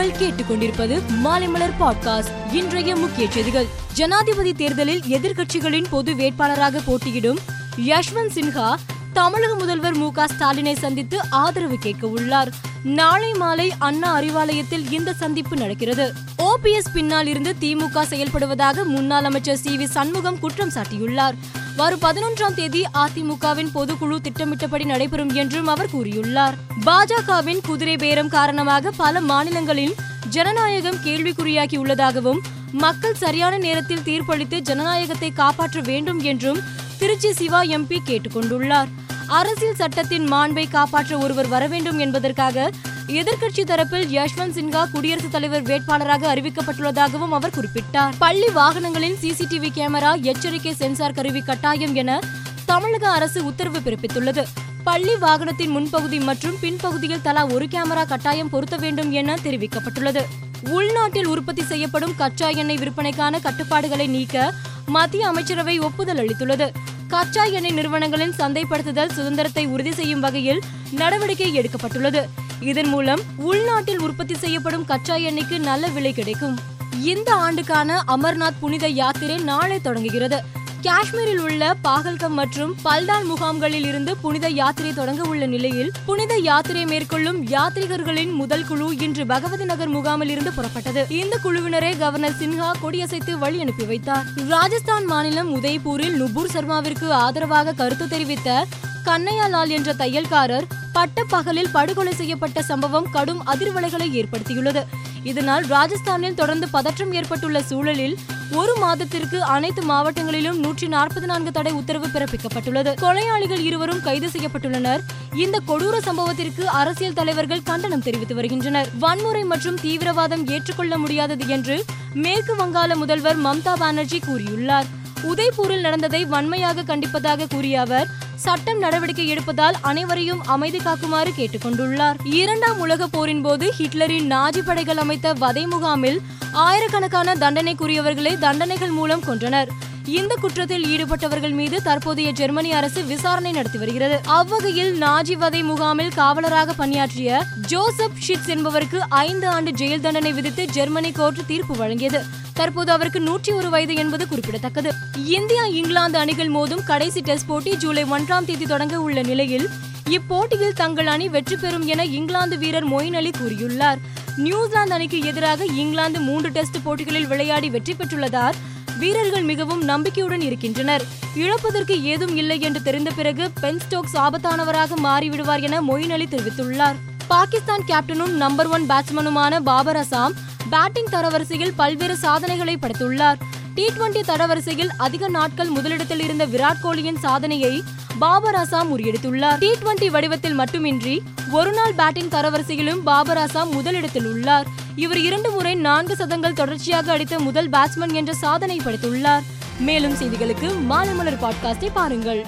நீங்கள் கேட்டுக்கொண்டிருப்பது மாலைமலர் பாட்காஸ்ட். இன்றைய முக்கிய செய்திகள். ஜனாதிபதி தேர்தலில் எதிர்க்கட்சிகளின் பொது வேட்பாளராக போட்டியிடும் யஷ்வந்த் சின்ஹா தமிழக முதல்வர் மு ஸ்டாலினை சந்தித்து ஆதரவு கேட்க உள்ளார். நாளை மாலை அண்ணா அறிவாலயத்தில் இந்த சந்திப்பு நடக்கிறது. ஓபிஎஸ் பின்னால் இருந்து திமுக செயல்படுவதாக முன்னாள் அமைச்சர் சி வி சண்முகம் குற்றம் சாட்டியுள்ளார். வரும் பதினொன்றாம் தேதி அதிமுகவின் பொதுக்குழு திட்டமிட்டபடி நடைபெறும் என்றும் அவர் கூறியுள்ளார். பாஜகவின் குதிரை பேரம் காரணமாக பல மாநிலங்களில் ஜனநாயகம் கேள்விக்குறியாகி உள்ளதாகவும் மக்கள் சரியான நேரத்தில் தீர்ப்பளித்து ஜனநாயகத்தை காப்பாற்ற வேண்டும் என்றும் திருச்சி சிவா எம்பி கேட்டுக்கொண்டுள்ளார். அரசியல் சட்டத்தின் மாண்பை காப்பாற்ற ஒருவர் வர வேண்டும் என்பதற்காக எதிர்க்கட்சி தரப்பில் யஷ்வந்த் சின்ஹா குடியரசுத் தலைவர் வேட்பாளராக அறிவிக்கப்பட்டுள்ளதாகவும் அவர் குறிப்பிட்டார். பள்ளி வாகனங்களில் சிசிடிவி கேமரா எச்சரிக்கை சென்சார் கருவி கட்டாயம் என தமிழக அரசு உத்தரவு பிறப்பித்துள்ளது. பள்ளி வாகனத்தின் முன்பகுதி மற்றும் பின்பகுதியில் தலா ஒரு கேமரா கட்டாயம் பொருத்த வேண்டும் என தெரிவிக்கப்பட்டுள்ளது. உள்நாட்டில் உற்பத்தி செய்யப்படும் கச்சா எண்ணெய் விற்பனைக்கான கட்டுப்பாடுகளை நீக்க மத்திய அமைச்சரவை ஒப்புதல் அளித்துள்ளது. கச்சா எண்ணெய் நிறுவனங்களின் சந்தைப்படுத்துதல் சுதந்திரத்தை உறுதி செய்யும் வகையில் நடவடிக்கை எடுக்கப்பட்டுள்ளது. இதன் மூலம் உள்நாட்டில் உற்பத்தி செய்யப்படும் கச்சா எண்ணெய்க்கு நல்ல விலை கிடைக்கும். இந்த ஆண்டுக்கான அமர்நாத் புனித யாத்திரை நாளை தொடங்குகிறது. காஷ்மீரில் உள்ள பாகல்கம் மற்றும் பல்தான் முகாம்களில் இருந்து புனித யாத்திரை தொடங்க உள்ள நிலையில் புனித யாத்திரை மேற்கொள்ளும் யாத்ரீகர்களின் முதல் குழு இன்று பகவதி நகர் முகாமில் இருந்து புறப்பட்டது. இந்த குழுவினரை கவர்னர் சின்ஹா கொடியசைத்து வழி அனுப்பி வைத்தார். ராஜஸ்தான் மாநிலம் உதய்பூரில் நுபுர் சர்மாவிற்கு ஆதரவாக கருத்து தெரிவித்த கண்ணையா லால் என்ற தையல்காரர் பட்டப்பகலில் படுகொலை செய்யப்பட்ட சம்பவம் கடும் அதிர்வலைகளை ஏற்படுத்தியுள்ளது. இதனால் ராஜஸ்தானில் தொடர்ந்து பதற்றம் ஏற்பட்டுள்ள சூழலில் ஒரு மாதத்திற்கு அனைத்து மாவட்டங்களிலும் நூற்றி நாற்பத்தி நான்கு தடை உத்தரவு பிறப்பிக்கப்பட்டுள்ளது. கொலையாளிகள் இருவரும் கைது செய்யப்பட்டுள்ளனர். இந்த கொடூர சம்பவத்திற்கு அரசியல் தலைவர்கள் கண்டனம் தெரிவித்து வருகின்றனர். வன்முறை மற்றும் தீவிரவாதம் ஏற்றுக்கொள்ள முடியாதது என்று மேற்கு வங்காள முதல்வர் மம்தா பானர்ஜி கூறியுள்ளார். உதய்பூரில் நடந்ததை வன்மையாக கண்டிப்பதாக கூறிய அவர் சட்டம் நடவடிக்கை எடுப்பதால் அனைவரையும் அமைதி காக்குமாறு கேட்டுக்கொண்டுள்ளார். இரண்டாம் உலக போரின் போது ஹிட்லரின் நாஜி படைகள் அமைத்த வதை முகாமில் ஆயிரக்கணக்கான தண்டனைக்குரியவர்களை தண்டனைகள் மூலம் கொன்றனர். இந்த குற்றத்தில் ஈடுபட்டவர்கள் மீது தற்போதைய ஜெர்மனி அரசு விசாரணை நடத்தி வருகிறது. அவ்வகையில் நாஜி வதை முகாமில் காவலராக பணியாற்றிய ஜோசப் ஷிட்ஸ் என்பவருக்கு ஐந்து ஆண்டு ஜெயில் தண்டனை விதித்து ஜெர்மனி கோர்ட் தீர்ப்பு வழங்கியது. தற்போது அவருக்கு நூற்றி ஒரு வயது என்பது குறிப்பிடத்தக்கது. இந்தியா இங்கிலாந்து அணிகள் மோதும் கடைசி டெஸ்ட் போட்டி ஜூலை ஒன்றாம் தேதி தொடங்க உள்ள நிலையில் இப்போட்டியில் தங்கள் அணி வெற்றி பெறும் என இங்கிலாந்து வீரர் மொயின் அலி கூறியுள்ளார். நியூசிலாந்து அணிக்கு எதிராக இங்கிலாந்து மூன்று டெஸ்ட் போட்டிகளில் விளையாடி வெற்றி பெற்றுள்ளதால் வீரர்கள் மிகவும் நம்பிக்கையுடன் இருக்கின்றனர். இழப்பதற்கு ஏதும் இல்லை என்று தெரிந்த பிறகு பென் ஸ்டோக்ஸ் ஆபத்தானவராக மாறிவிடுவார் என மொயின் அலி தெரிவித்துள்ளார். பாகிஸ்தான் கேப்டனும் நம்பர் ஒன் பேட்ஸ்மேனுமான பாபர் அசாம் பேட்டிங் தரவரிசையில் பல்வேறு சாதனைகளை படைத்துள்ளார். டி டுவெண்டி தரவரிசையில் அதிக நாட்கள் முதலிடத்தில் இருந்த விராட் கோலியின் சாதனையை பாபர் அசாம் முறியடித்துள்ளார். டி டுவெண்டி வடிவத்தில் மட்டுமின்றி ஒருநாள் பேட்டிங் தரவரிசையிலும் பாபர் அசாம் முதலிடத்தில் உள்ளார். இவர் இரண்டு முறை நான்கு சதங்கள் தொடர்ச்சியாக அடித்த முதல் பேட்ஸ்மேன் என்ற சாதனை படைத்துள்ளார். மேலும் செய்திகளுக்கு மாலை மலர் பாட்காஸ்டை பாருங்கள்.